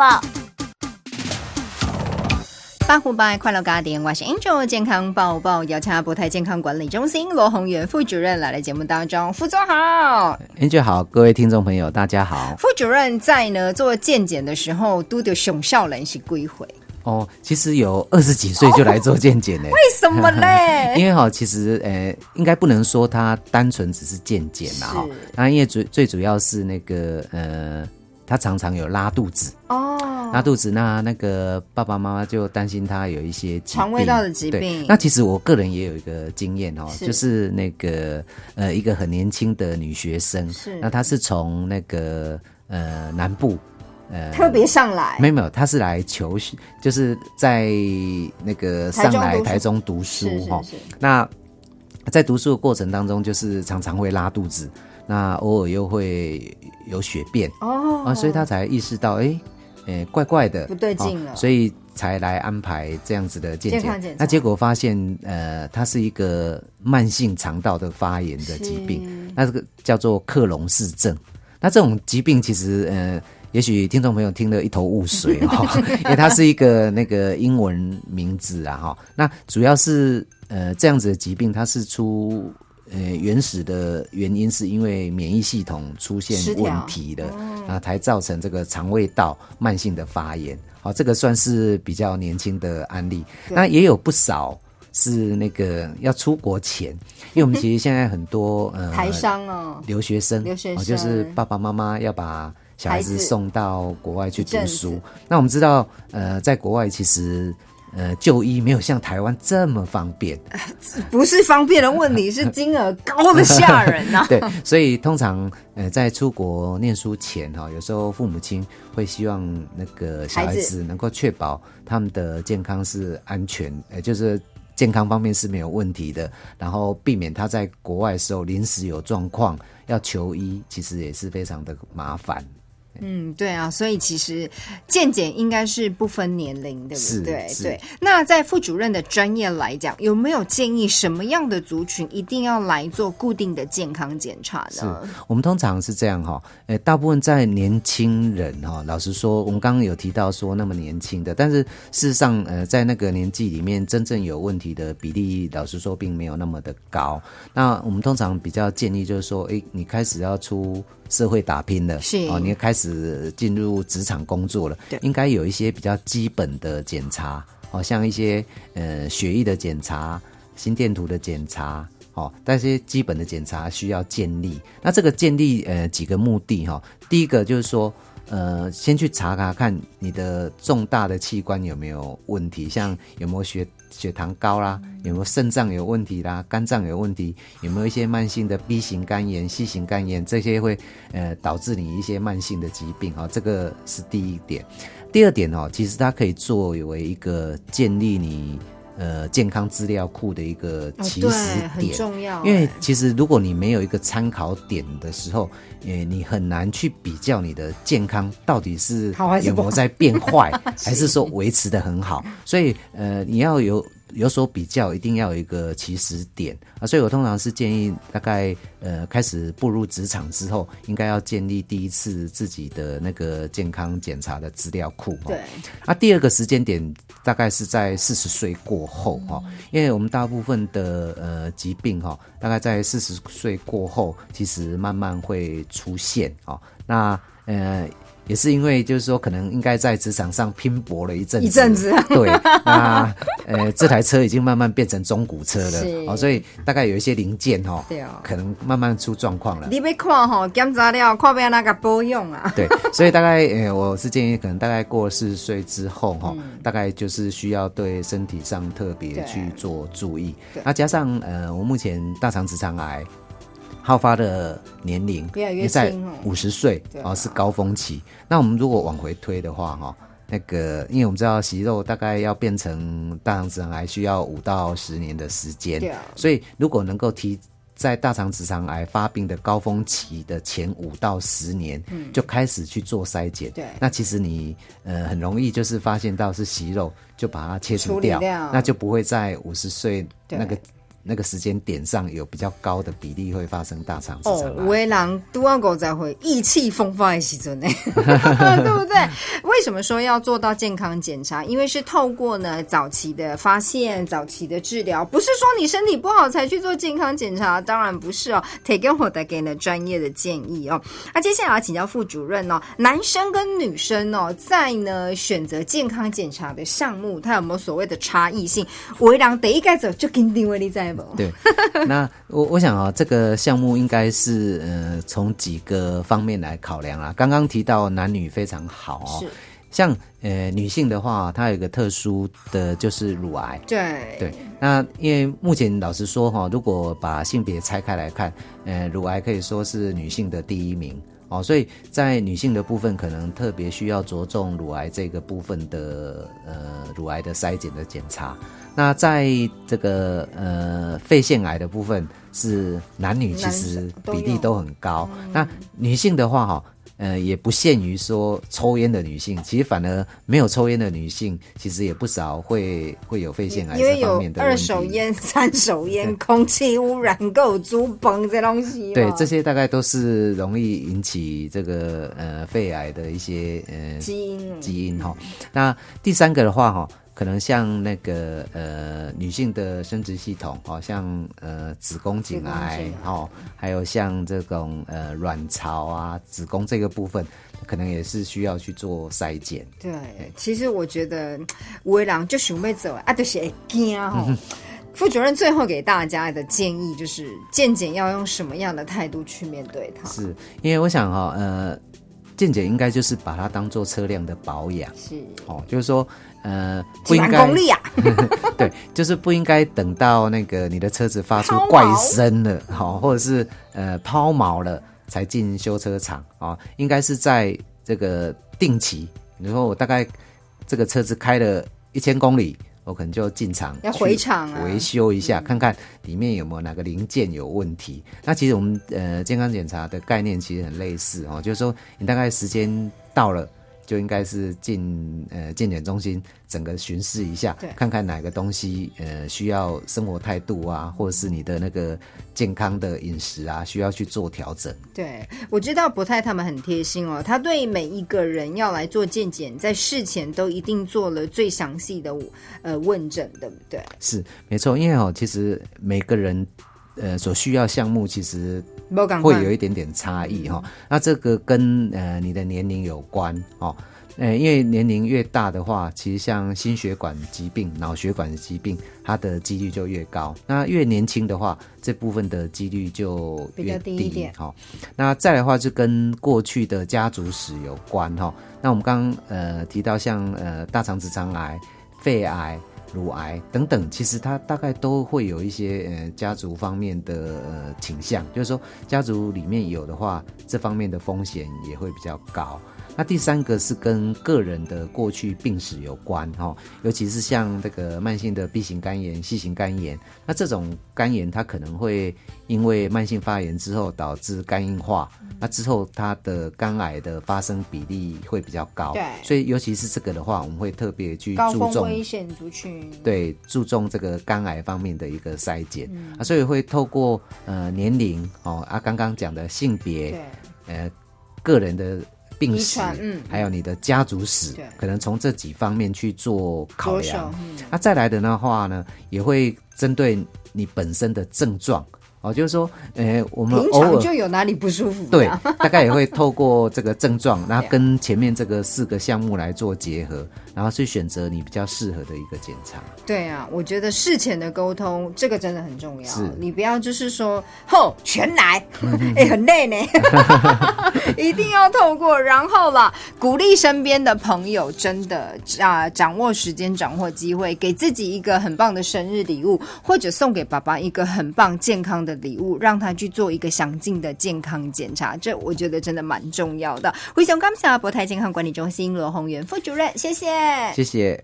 报。八虎八快乐家庭，我是 Angel 健康报报，邀请博泰健康管理中心罗宏源副主任来到节目当中。副总好，Angel 好，各位听众朋友大家好。副主任在呢做健检的时候，都得熊笑人是归回哦。其实有二十几岁就来做健检呢？为什么嘞？因为哈，其实呃，应该不能说他单纯只是健检啦哈。那因为最最主要是那个呃。他常常有拉肚子。哦，拉肚子，那那个爸爸妈妈就担心他有一些肠胃道的疾病。那其实我个人也有一个经验哦，就是那个呃一个很年轻的女学生，是。那她是从那个呃南部呃特别上来，没有没有，她是来求学，就是在那个上来台中读书。哈。那在读书的过程当中，就是常常会拉肚子。那偶尔又会有血便哦啊，所以他才意识到，哎，哎，怪怪的，不对劲了，所以才来安排这样子的健检。那结果发现，呃，它是一个慢性肠道的发炎的疾病，那这个叫做克隆氏症。那这种疾病其实，呃，也许听众朋友听得一头雾水哈，因为它是一个那个英文名字啊哈。那主要是，呃，这样子的疾病，它是出。呃，原始的原因是因为免疫系统出现问题了，啊，才造成这个肠胃道慢性的发炎。好，这个算是比较年轻的案例。那也有不少是那个要出国前，因为我们其实现在很多呃台商哦，留学生，留学生就是爸爸妈妈要把小孩子送到国外去读书。那我们知道，呃，在国外其实。呃，就医没有像台湾这么方便，不是方便的问题，是金额高的吓人呐。对，所以通常呃，在出国念书前哈，有时候父母亲会希望那个小孩子能够确保他们的健康是安全，呃，就是健康方面是没有问题的，然后避免他在国外的时候临时有状况要求医，其实也是非常的麻烦。嗯，对啊，所以其实健检应该是不分年龄，对不对？对。那在副主任的专业来讲，有没有建议什么样的族群一定要来做固定的健康检查呢？是我们通常是这样哈，呃，大部分在年轻人哈，老实说，我们刚刚有提到说那么年轻的，但是事实上，呃，在那个年纪里面，真正有问题的比例，老实说，并没有那么的高。那我们通常比较建议就是说，哎，你开始要出。社会打拼了，是哦，你要开始进入职场工作了，应该有一些比较基本的检查，哦，像一些呃血液的检查、心电图的检查，哦，但些基本的检查需要建立。那这个建立呃几个目的哈，第一个就是说。呃，先去查查看你的重大的器官有没有问题，像有没有血血糖高啦，有没有肾脏有问题啦，肝脏有问题，有没有一些慢性的 B 型肝炎、C 型肝炎，这些会呃导致你一些慢性的疾病啊，这个是第一点。第二点哦，其实它可以作为一个建立你。呃，健康资料库的一个起始点很重要，因为其实如果你没有一个参考点的时候，呃，你很难去比较你的健康到底是有没有在变坏，还是说维持的很好。所以，呃，你要有。有所比较，一定要有一个起始点啊，所以我通常是建议，大概呃开始步入职场之后，应该要建立第一次自己的那个健康检查的资料库。对，那第二个时间点大概是在四十岁过后哈，因为我们大部分的呃疾病哈，大概在四十岁过后，其实慢慢会出现啊，那呃。也是因为，就是说，可能应该在职场上拼搏了一阵子，一阵子，对，那呃，这台车已经慢慢变成中古车了，哦，所以大概有一些零件哦，对哦，可能慢慢出状况了。你别看哈，检查了，看不要那个保养啊。对，所以大概呃，我是建议，可能大概过四十岁之后哈，大概就是需要对身体上特别去做注意。那加上呃，我目前大肠直肠癌。好发的年龄也在五十岁哦，是高峰期。那我们如果往回推的话，哈，那个，因为我们知道息肉大概要变成大肠直肠癌需要五到十年的时间，所以如果能够提在大肠直肠癌发病的高峰期的前五到十年，就开始去做筛检，对，那其实你呃很容易就是发现到是息肉，就把它切除掉，那就不会在五十岁那个。那个时间点上有比较高的比例会发生大肠直肠哦，癌。为郎都要狗才会意气风发的时阵呢，对不对？为什么说要做到健康检查？因为是透过呢早期的发现、早期的治疗，不是说你身体不好才去做健康检查，当然不是哦。提供我带给你的专业的建议哦。那接下来要请教副主任哦，男生跟女生哦，在呢选择健康检查的项目，它有没有所谓的差异性？为郎第一该走就跟定位你在不？对，那我我想啊、这个项目应该是呃从几个方面来考量啦。刚刚提到男女非常好哦，像呃女性的话，它有一个特殊的就是乳癌。对对，那因为目前老实说哈，如果把性别拆开来看，呃，乳癌可以说是女性的第一名哦，所以在女性的部分，可能特别需要着重乳癌这个部分的呃乳癌的筛检的检查。那在这个呃肺腺癌的部分，是男女其实比例都很高。那女性的话哈。呃，也不限于说抽烟的女性，其实反而没有抽烟的女性，其实也不少会会有肺腺癌这方面的问题。手烟、三手烟、空气污染、够猪崩这东西嘛。对，这些大概都是容易引起这个呃肺癌的一些呃基因基因哈。那第三个的话哈，可能像那个呃女性的生殖系统，好像呃子宫颈癌子宫颈哦，还有像这种呃卵巢啊、子宫这个部分，可能也是需要去做筛检。对，其实我觉得吴为郎就想要走啊，就是会惊哦。副主任最后给大家的建议就是，健检要用什么样的态度去面对它？是因为我想哈、呃，健检应该就是把它当做车辆的保养。是。哦，就是说呃不应该 对，就是不应该等到那个你的车子发出怪声了，好、或者是呃抛锚了才进修车厂。啊、应该是在这个定期，比如说我大概这个车子开了一千公里。我可能就进厂要回厂啊维修一下，看看里面有没有哪个零件有问题。那其实我们呃健康检查的概念其实很类似哦，就是说你大概时间到了。就应该是进呃健检中心整个巡视一下，看看哪个东西呃需要生活态度啊，或者是你的那个健康的饮食啊，需要去做调整。对，我知道博泰他们很贴心哦，他对每一个人要来做健检，在事前都一定做了最详细的呃问诊，对不对？是没错，因为哦，其实每个人呃所需要项目其实会有一点点差异哈、那这个跟呃你的年龄有关哦。呃，因为年龄越大的话，其实像心血管疾病、脑血管疾病，它的几率就越高。那越年轻的话，这部分的几率就比较越低一点好、那再来的话，就跟过去的家族史有关哈、那我们刚刚呃提到像呃大肠直肠癌、肺癌。乳癌等等，其实它大概都会有一些呃家族方面的呃倾向，就是说家族里面有的话，这方面的风险也会比较高。那第三个是跟个人的过去病史有关哈、哦，尤其是像这个慢性的 B 型肝炎、C 型肝炎，那这种肝炎它可能会因为慢性发炎之后导致肝硬化，那之后它的肝癌的发生比例会比较高。对。所以尤其是这个的话，我们会特别去注重危险族群，对，注重这个肝癌方面的一个筛检、嗯。啊，所以会透过呃年龄哦啊，刚刚讲的性别对，呃个人的病史，嗯还有你的家族史对，可能从这几方面去做考量。那、再来的的话呢，也会针对你本身的症状哦，就是说，呃，我们平偶尔常就有哪里不舒服，对，大概也会透过这个症状，然后跟前面这个四个项目来做结合，然后去选择你比较适合的一个检查。对啊，我觉得事前的沟通这个真的很重要。是。你不要就是说吼全来，哎、很累呢，一定要透过，然后啦，鼓励身边的朋友，真的啊、掌握时间，掌握机会，给自己一个很棒的生日礼物，或者送给爸爸一个很棒健康的的礼物，让他去做一个详尽的健康检查，这我觉得真的蛮重要的。灰熊感谢博泰健康管理中心罗宏元副主任，谢谢。谢谢。